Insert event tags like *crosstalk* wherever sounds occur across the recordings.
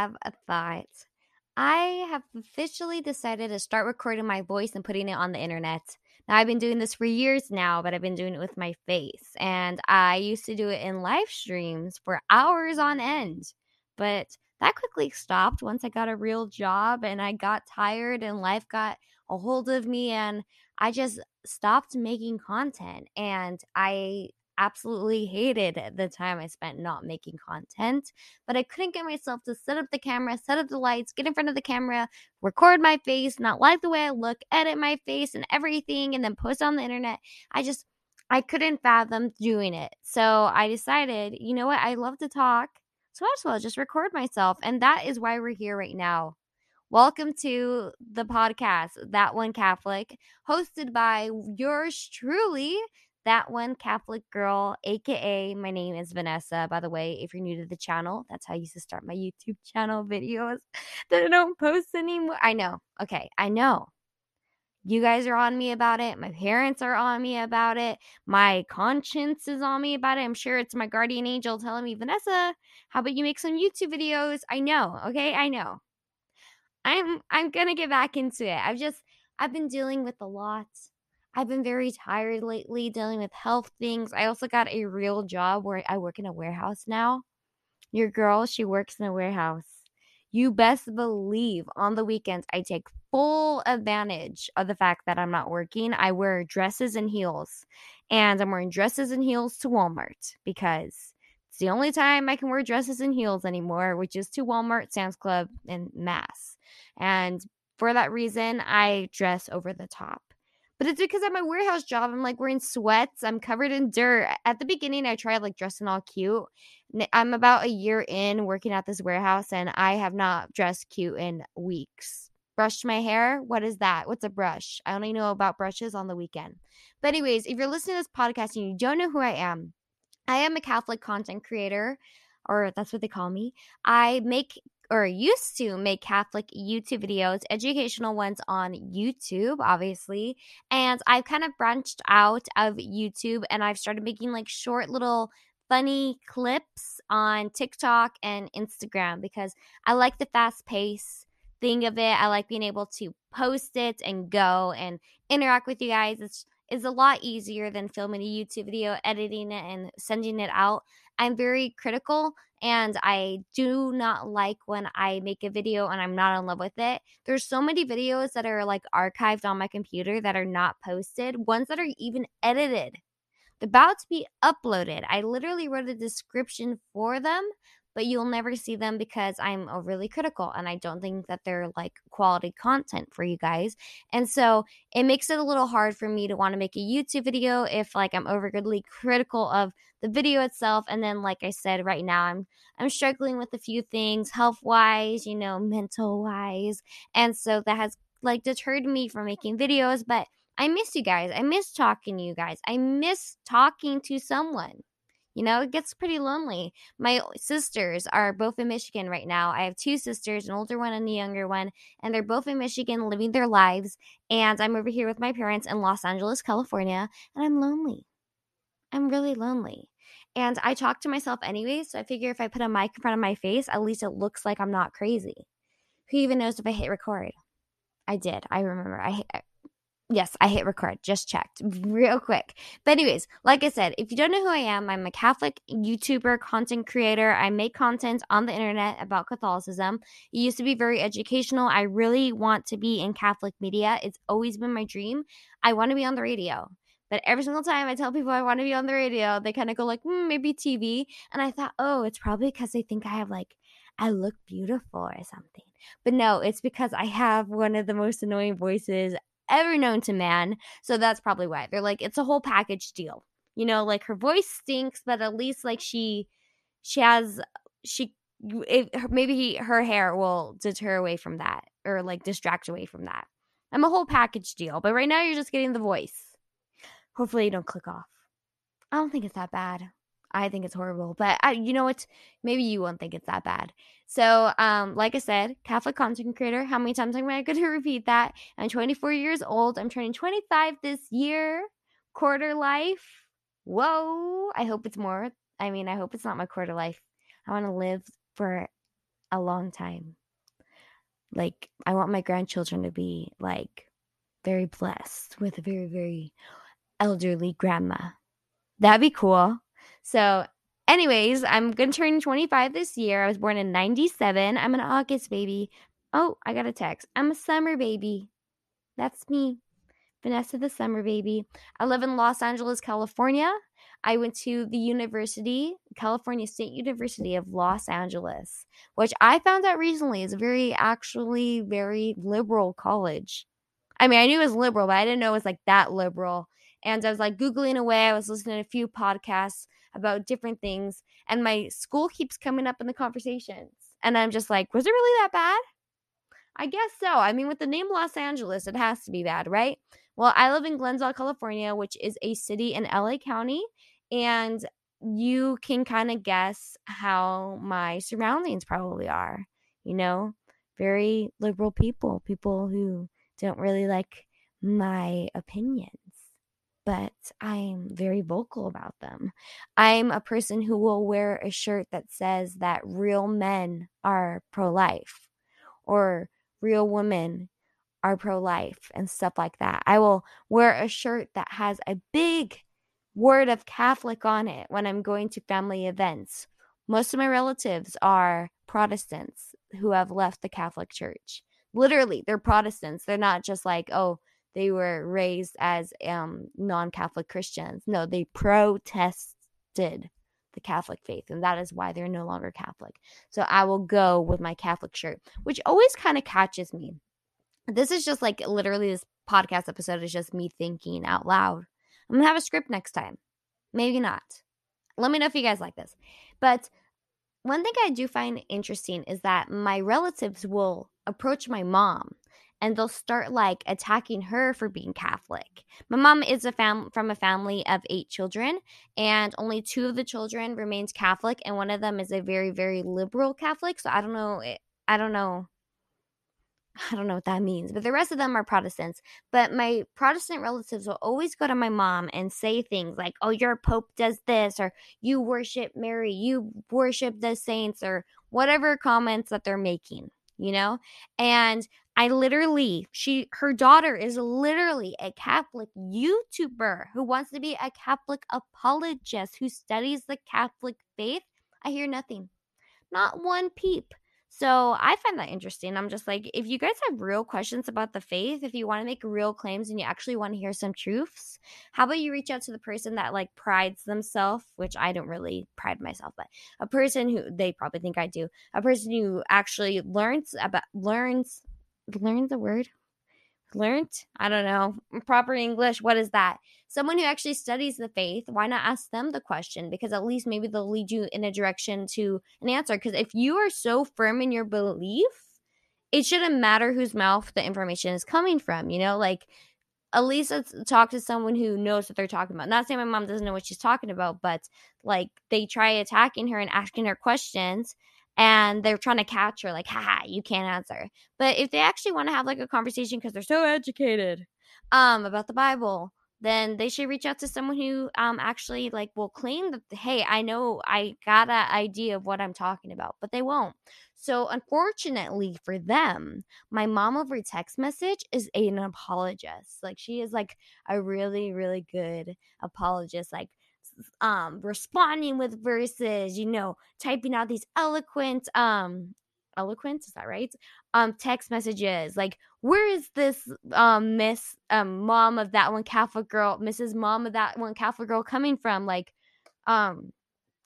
have a thought. I have officially decided to start recording my voice and putting it on the internet. Now, I've been doing this for years now, but I've been doing it with my face. And I used to do it in live streams for hours on end. But that quickly stopped once I got a real job and I got tired and life got a hold of me and I just stopped making content. And I absolutely hated the time I spent not making content, but I couldn't get myself to set up the camera, set up the lights, get in front of the camera, record my face, not like the way I look, edit my face and everything, and then post on the internet. I just, I couldn't fathom doing it. So I decided, you know what? I love to talk. So I as well just record myself. And that is why we're here right now. Welcome to the podcast, That One Catholic, hosted by yours truly, that one Catholic girl, aka my name is Vanessa. By the way, if you're new to the channel, that's how I used to start my YouTube *laughs* channel videos *laughs* that I don't post anymore. I know. Okay, I know. You guys are on me about it. My parents are on me about it. My conscience is on me about it. I'm sure it's my guardian angel telling me, Vanessa, how about you make some YouTube videos? I know. Okay, I know. I'm I'm gonna get back into it. I've just I've been dealing with a lot I've been very tired lately dealing with health things. I also got a real job where I work in a warehouse now. Your girl, she works in a warehouse. You best believe on the weekends I take full advantage of the fact that I'm not working. I wear dresses and heels, and I'm wearing dresses and heels to Walmart because it's the only time I can wear dresses and heels anymore, which is to Walmart, Sam's Club, and Mass. And for that reason, I dress over the top. But it's because at my warehouse job, I'm like wearing sweats. I'm covered in dirt. At the beginning, I tried like dressing all cute. I'm about a year in working at this warehouse, and I have not dressed cute in weeks. Brushed my hair. What is that? What's a brush? I only know about brushes on the weekend. But, anyways, if you're listening to this podcast and you don't know who I am, I am a Catholic content creator, or that's what they call me. I make or used to make Catholic YouTube videos, educational ones on YouTube, obviously. And I've kind of branched out of YouTube and I've started making like short little funny clips on TikTok and Instagram because I like the fast pace thing of it. I like being able to post it and go and interact with you guys. It's is a lot easier than filming a YouTube video, editing it, and sending it out. I'm very critical and I do not like when I make a video and I'm not in love with it. There's so many videos that are like archived on my computer that are not posted, ones that are even edited. About to be uploaded. I literally wrote a description for them, but you'll never see them because I'm overly critical and I don't think that they're like quality content for you guys. And so it makes it a little hard for me to want to make a YouTube video if like I'm overly critical of the video itself and then like I said right now I'm I'm struggling with a few things health-wise, you know, mental-wise. And so that has like deterred me from making videos, but I miss you guys. I miss talking to you guys. I miss talking to someone. You know, it gets pretty lonely. My sisters are both in Michigan right now. I have two sisters, an older one and a younger one, and they're both in Michigan living their lives. And I'm over here with my parents in Los Angeles, California, and I'm lonely. I'm really lonely. And I talk to myself anyway, so I figure if I put a mic in front of my face, at least it looks like I'm not crazy. Who even knows if I hit record? I did. I remember. I Yes, I hit record. Just checked real quick. But, anyways, like I said, if you don't know who I am, I'm a Catholic YouTuber, content creator. I make content on the internet about Catholicism. It used to be very educational. I really want to be in Catholic media. It's always been my dream. I want to be on the radio. But every single time I tell people I want to be on the radio, they kind of go like, mm, maybe TV. And I thought, oh, it's probably because they think I have like, I look beautiful or something. But no, it's because I have one of the most annoying voices ever known to man. So that's probably why. They're like, it's a whole package deal. You know, like her voice stinks, but at least like she she has she maybe her hair will deter away from that or like distract away from that. I'm a whole package deal, but right now you're just getting the voice. Hopefully you don't click off. I don't think it's that bad. I think it's horrible, but I, you know what? Maybe you won't think it's that bad. So, um, like I said, Catholic content creator. How many times am I going *laughs* to repeat that? I'm 24 years old. I'm turning 25 this year. Quarter life. Whoa! I hope it's more. I mean, I hope it's not my quarter life. I want to live for a long time. Like, I want my grandchildren to be like very blessed with a very, very elderly grandma. That'd be cool. So, anyways, I'm gonna turn 25 this year. I was born in 97. I'm an August baby. Oh, I got a text. I'm a summer baby. That's me. Vanessa the summer baby. I live in Los Angeles, California. I went to the university, California State University of Los Angeles, which I found out recently is a very, actually, very liberal college. I mean, I knew it was liberal, but I didn't know it was like that liberal. And I was like Googling away. I was listening to a few podcasts about different things, and my school keeps coming up in the conversations. And I'm just like, was it really that bad? I guess so. I mean, with the name Los Angeles, it has to be bad, right? Well, I live in Glensville, California, which is a city in LA County. And you can kind of guess how my surroundings probably are. You know, very liberal people, people who don't really like my opinions, but I'm very vocal about them. I'm a person who will wear a shirt that says that real men are pro life or real women are pro life and stuff like that. I will wear a shirt that has a big word of Catholic on it when I'm going to family events. Most of my relatives are Protestants who have left the Catholic Church. Literally, they're Protestants. They're not just like, oh, they were raised as um, non Catholic Christians. No, they protested the Catholic faith, and that is why they're no longer Catholic. So I will go with my Catholic shirt, which always kind of catches me. This is just like literally this podcast episode is just me thinking out loud. I'm gonna have a script next time. Maybe not. Let me know if you guys like this. But one thing I do find interesting is that my relatives will approach my mom and they'll start like attacking her for being Catholic. My mom is a fam- from a family of 8 children and only 2 of the children remains Catholic and one of them is a very very liberal Catholic. So I don't know eh, I don't know I don't know what that means, but the rest of them are Protestants. But my Protestant relatives will always go to my mom and say things like, oh, your Pope does this, or you worship Mary, you worship the saints, or whatever comments that they're making, you know? And I literally, she, her daughter is literally a Catholic YouTuber who wants to be a Catholic apologist who studies the Catholic faith. I hear nothing, not one peep. So I find that interesting. I'm just like, if you guys have real questions about the faith, if you want to make real claims and you actually want to hear some truths, how about you reach out to the person that like prides themselves, which I don't really pride myself, but a person who they probably think I do, a person who actually learns about learns learns the word learned? I don't know. Mm, proper english? What is that? Someone who actually studies the faith why not ask them the question? Because at least maybe they'll lead you in a direction to an answer. Because if you are so firm in your belief it shouldn't matter whose mouth the information is coming from you know? Like at least let's talk to someone who knows what they're talking about. Not saying my mom doesn't know what she's talking about, but like they try attacking her and asking her questions and they're trying to catch her like haha you can't answer. But if they actually want to have like a conversation because they're so educated um about the bible then they should reach out to someone who um actually like will claim that hey i know i got an idea of what i'm talking about but they won't. So unfortunately for them my mom over text message is an apologist. Like she is like a really really good apologist. Like um responding with verses you know typing out these eloquent um eloquent is that right? Um text messages like where is this um miss um mom of that one catholic girl mrs mom of that one catholic girl coming from? Like um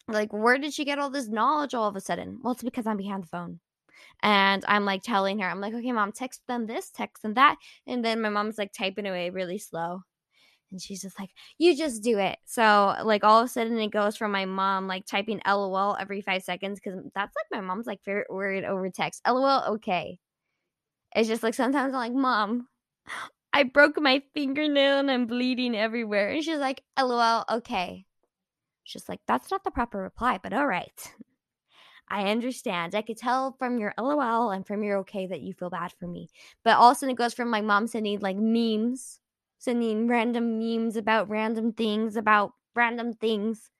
like where did she get all this knowledge all of a sudden? Well it's because i'm behind the phone. And i'm like telling her i'm like okay mom text them this text them that. And then my mom's like typing away really slow and she's just like, you just do it. So, like, all of a sudden it goes from my mom, like, typing LOL every five seconds, because that's like my mom's, like, favorite word over text. LOL, okay. It's just like sometimes I'm like, Mom, *gasps* I broke my fingernail and I'm bleeding everywhere. And she's like, LOL, okay. She's like, that's not the proper reply, but all right. *laughs* I understand. I could tell from your LOL and from your okay that you feel bad for me. But all of a sudden it goes from my mom sending like memes sending random memes about random things about random things.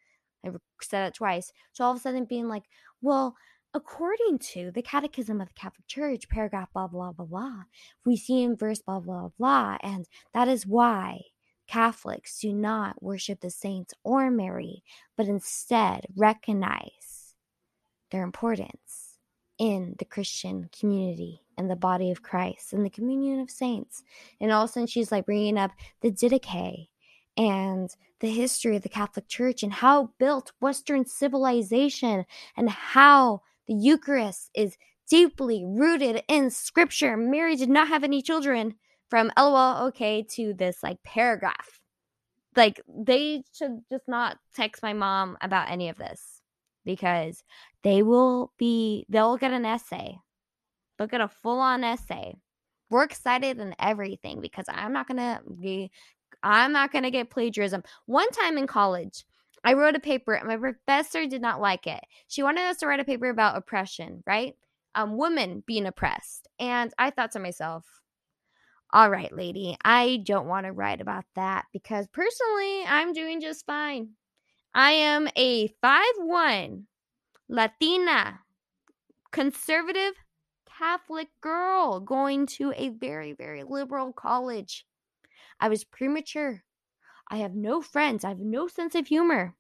I said it twice. So all of a sudden being like, well, according to the Catechism of the Catholic Church, paragraph blah, blah, blah, blah, we see in verse blah, blah, blah. And that is why Catholics do not worship the saints or Mary, but instead recognize their importance in the Christian community and the body of Christ and the communion of saints. And all of a sudden, she's like bringing up the Didache and the history of the Catholic Church and how built Western civilization and how the Eucharist is deeply rooted in Scripture. Mary did not have any children from LOL okay to this like paragraph. Like they should just not text my mom about any of this because they will be they'll get an essay. They'll get a full on essay. We're excited and everything because I'm not gonna be I'm not gonna get plagiarism. One time in college, I wrote a paper and my professor did not like it. She wanted us to write a paper about oppression, right? Um, women being oppressed. And I thought to myself, all right, lady, I don't want to write about that because personally, I'm doing just fine. I am a five-one Latina, conservative Catholic girl going to a very, very liberal college. I was premature. I have no friends. I have no sense of humor.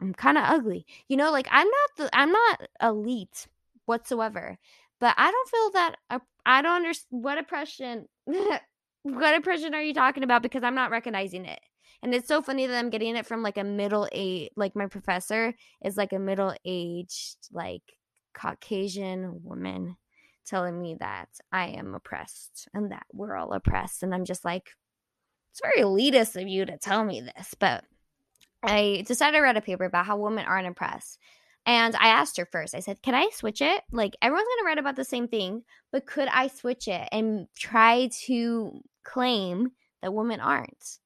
I'm kind of ugly. You know, like I'm not the I'm not elite whatsoever. But I don't feel that I don't understand what oppression *laughs* what oppression are you talking about because I'm not recognizing it. And it's so funny that I'm getting it from like a middle age like my professor is like a middle-aged like Caucasian woman telling me that I am oppressed and that we're all oppressed and I'm just like it's very elitist of you to tell me this, but I decided to write a paper about how women aren't oppressed. And I asked her first, I said, Can I switch it? Like, everyone's going to write about the same thing, but could I switch it and try to claim that women aren't?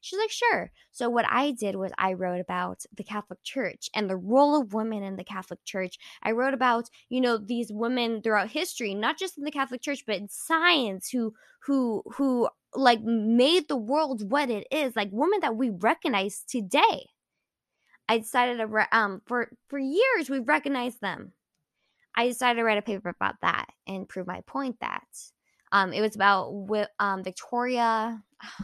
She's like, Sure. So, what I did was I wrote about the Catholic Church and the role of women in the Catholic Church. I wrote about, you know, these women throughout history, not just in the Catholic Church, but in science who, who, who, like made the world what it is, like women that we recognize today. I decided to re- um for for years we've recognized them. I decided to write a paper about that and prove my point that um it was about um Victoria *sighs*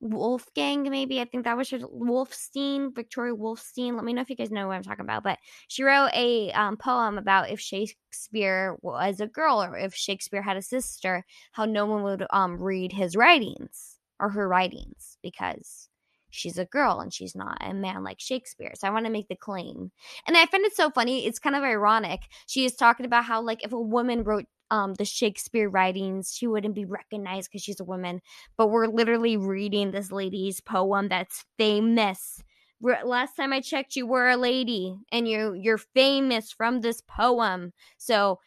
Wolfgang, maybe I think that was her Wolfstein, Victoria Wolfstein. Let me know if you guys know what I'm talking about. But she wrote a um, poem about if Shakespeare was a girl or if Shakespeare had a sister, how no one would um, read his writings or her writings because she's a girl and she's not a man like Shakespeare. So I want to make the claim. And I find it so funny. It's kind of ironic. She is talking about how, like, if a woman wrote um, the Shakespeare writings, she wouldn't be recognized because she's a woman. But we're literally reading this lady's poem that's famous. Last time I checked, you were a lady, and you you're famous from this poem. So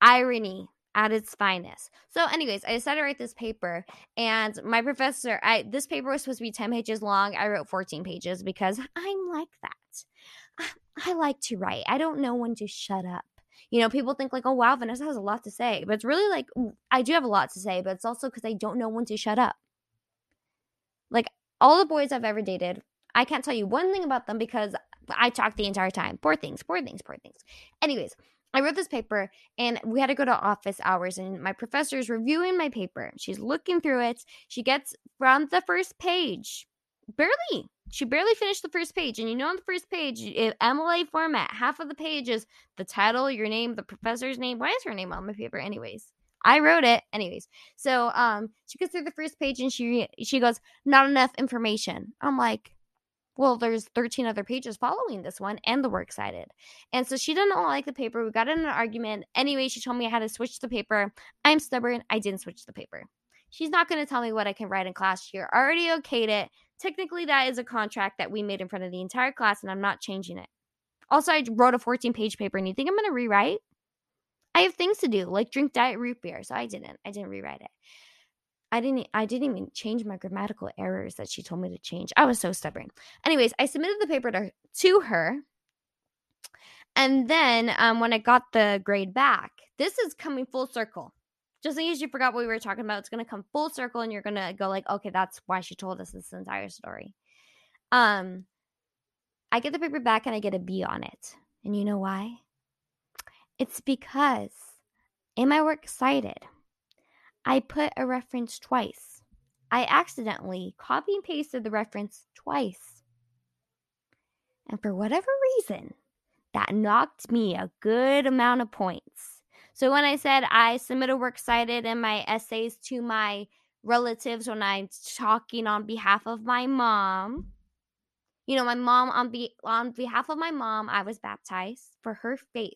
irony at its finest. So, anyways, I decided to write this paper, and my professor, I this paper was supposed to be ten pages long. I wrote fourteen pages because I'm like that. I like to write. I don't know when to shut up you know, people think like, oh wow, Vanessa has a lot to say, but it's really like I do have a lot to say, but it's also because I don't know when to shut up. Like all the boys I've ever dated, I can't tell you one thing about them because I talk the entire time. Poor things, poor things, poor things. Anyways, I wrote this paper and we had to go to office hours and my professor is reviewing my paper. She's looking through it. She gets from the first page, barely she barely finished the first page. And you know, on the first page, MLA format, half of the page is the title, your name, the professor's name. Why is her name on my paper, anyways? I wrote it, anyways. So, um, she goes through the first page and she she goes, not enough information. I'm like, well, there's 13 other pages following this one, and the works cited. And so she didn't like the paper. We got in an argument. Anyway, she told me I had to switch the paper. I'm stubborn. I didn't switch the paper. She's not going to tell me what I can write in class. She already okayed it technically that is a contract that we made in front of the entire class and I'm not changing it. Also, I wrote a 14 page paper and you think I'm going to rewrite? I have things to do, like drink diet root beer. So I didn't. I didn't rewrite it. I didn't I didn't even change my grammatical errors that she told me to change. I was so stubborn. Anyways, I submitted the paper to, to her. And then um, when I got the grade back, this is coming full circle just in case you forgot what we were talking about, it's going to come full circle and you're going to go like, okay, that's why she told us this entire story. Um, I get the paper back and I get a B on it. And you know why? It's because in my works cited, I put a reference twice. I accidentally copy and pasted the reference twice. And for whatever reason, that knocked me a good amount of points. So when I said I submit a works cited in my essays to my relatives when I'm talking on behalf of my mom, you know, my mom on be on behalf of my mom, I was baptized for her faith.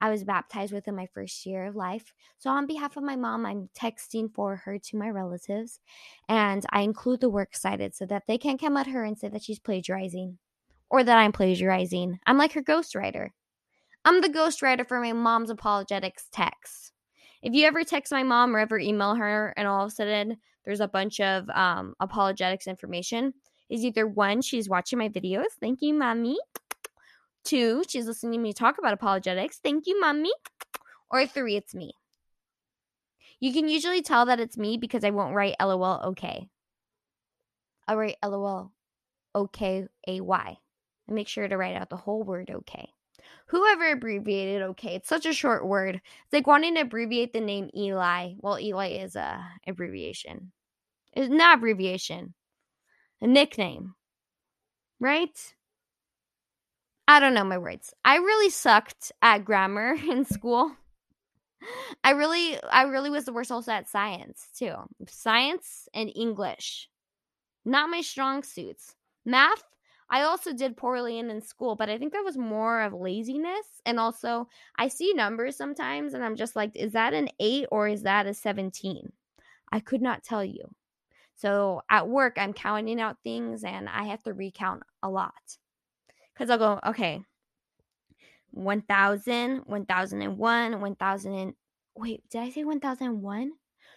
I was baptized within my first year of life. So on behalf of my mom, I'm texting for her to my relatives and I include the works cited so that they can't come at her and say that she's plagiarizing or that I'm plagiarizing. I'm like her ghostwriter. I'm the ghostwriter for my mom's apologetics text. If you ever text my mom or ever email her and all of a sudden there's a bunch of um, apologetics information, is either one, she's watching my videos. Thank you, mommy. Two, she's listening to me talk about apologetics. Thank you, mommy. Or three, it's me. You can usually tell that it's me because I won't write LOL okay. I'll write LOL okay AY and make sure to write out the whole word okay. Whoever abbreviated okay, it's such a short word. It's like wanting to abbreviate the name Eli. Well, Eli is a abbreviation. It's not abbreviation. A nickname. Right? I don't know my words. I really sucked at grammar *laughs* in school. I really I really was the worst also at science too. Science and English. Not my strong suits. Math, I also did poorly in in school, but I think that was more of laziness. And also, I see numbers sometimes and I'm just like, is that an eight or is that a 17? I could not tell you. So at work, I'm counting out things and I have to recount a lot. Because I'll go, okay, 1000, 1001, 1000. And, wait, did I say 1001?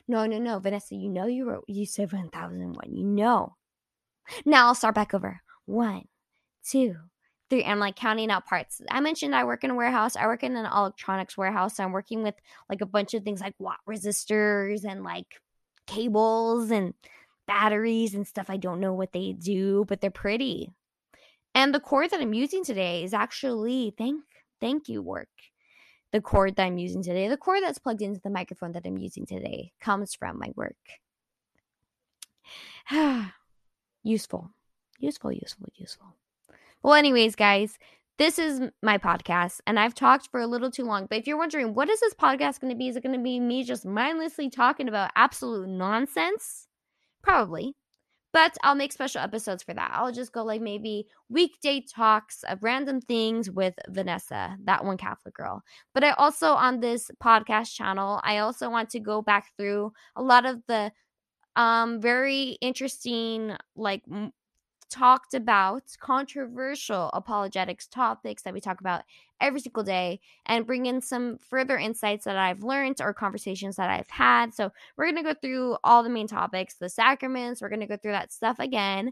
No, no, no. Vanessa, you know you wrote, you said 1001. You know. Now I'll start back over one, two, three. I'm like counting out parts. I mentioned I work in a warehouse. I work in an electronics warehouse. So I'm working with like a bunch of things like watt resistors and like cables and batteries and stuff. I don't know what they do, but they're pretty. And the cord that I'm using today is actually thank thank you work. The cord that I'm using today, the cord that's plugged into the microphone that I'm using today comes from my work. *sighs* useful useful, useful, useful. Well, anyways, guys, this is my podcast, and I've talked for a little too long. But if you're wondering, what is this podcast going to be? Is it going to be me just mindlessly talking about absolute nonsense? Probably. But I'll make special episodes for that. I'll just go like maybe weekday talks of random things with Vanessa, that one Catholic girl. But I also, on this podcast channel, I also want to go back through a lot of the um very interesting like talked about controversial apologetics topics that we talk about every single day and bring in some further insights that I've learned or conversations that I've had. So, we're going to go through all the main topics, the sacraments, we're going to go through that stuff again.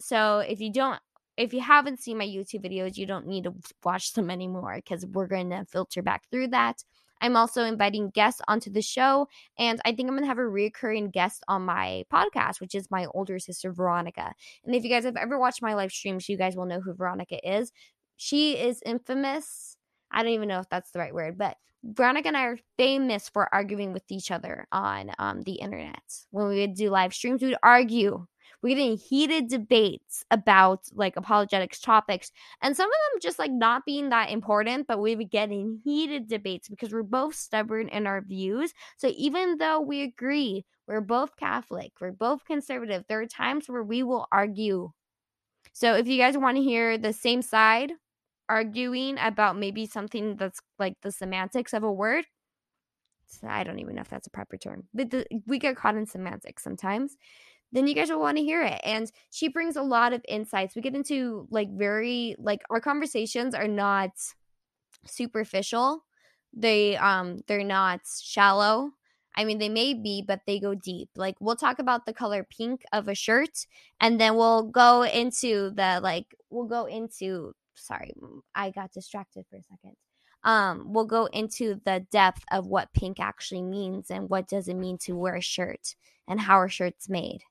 So, if you don't if you haven't seen my YouTube videos, you don't need to watch them *laughs* anymore because we're going to filter back through that. I'm also inviting guests onto the show, and I think I'm gonna have a recurring guest on my podcast, which is my older sister Veronica. And if you guys have ever watched my live streams, you guys will know who Veronica is. She is infamous. I don't even know if that's the right word, but Veronica and I are famous for arguing with each other on um, the internet. When we would do live streams, we would argue we get in heated debates about like apologetics topics and some of them just like not being that important but we would get in heated debates because we're both stubborn in our views. So even though we agree we're both catholic we're both conservative there are times where we will argue. So if you guys want to hear the same side arguing about maybe something that's like the semantics of a word I don't even know if that's a proper term, but the, we get caught in semantics sometimes then you guys will want to hear it. And she brings a lot of insights. We get into like very like our conversations are not superficial. They um they're not shallow. I mean, they may be, but they go deep. Like, we'll talk about the color pink of a shirt, and then we'll go into the, like, we'll go into, sorry, I got distracted for a second. Um, we'll go into the depth of what pink actually means and what does it mean to wear a shirt and how a shirt's made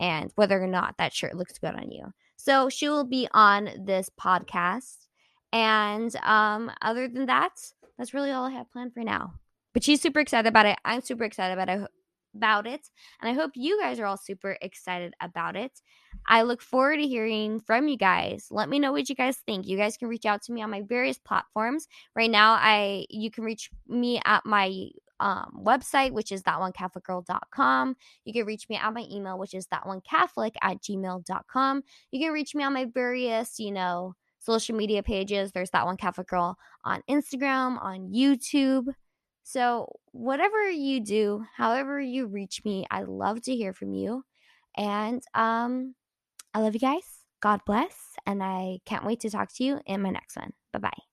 and whether or not that shirt looks good on you. So she will be on this podcast. And um, other than that, that's really all I have planned for now. But she's super excited about it. I'm super excited about it about it. And I hope you guys are all super excited about it. I look forward to hearing from you guys. Let me know what you guys think. You guys can reach out to me on my various platforms. Right now, I you can reach me at my um, website, which is thatonecatholicgirl.com. You can reach me at my email, which is thatonecatholic at gmail.com. You can reach me on my various, you know, social media pages. There's That One Catholic Girl on Instagram, on YouTube. So, whatever you do, however you reach me, I love to hear from you. And um, I love you guys. God bless. And I can't wait to talk to you in my next one. Bye bye.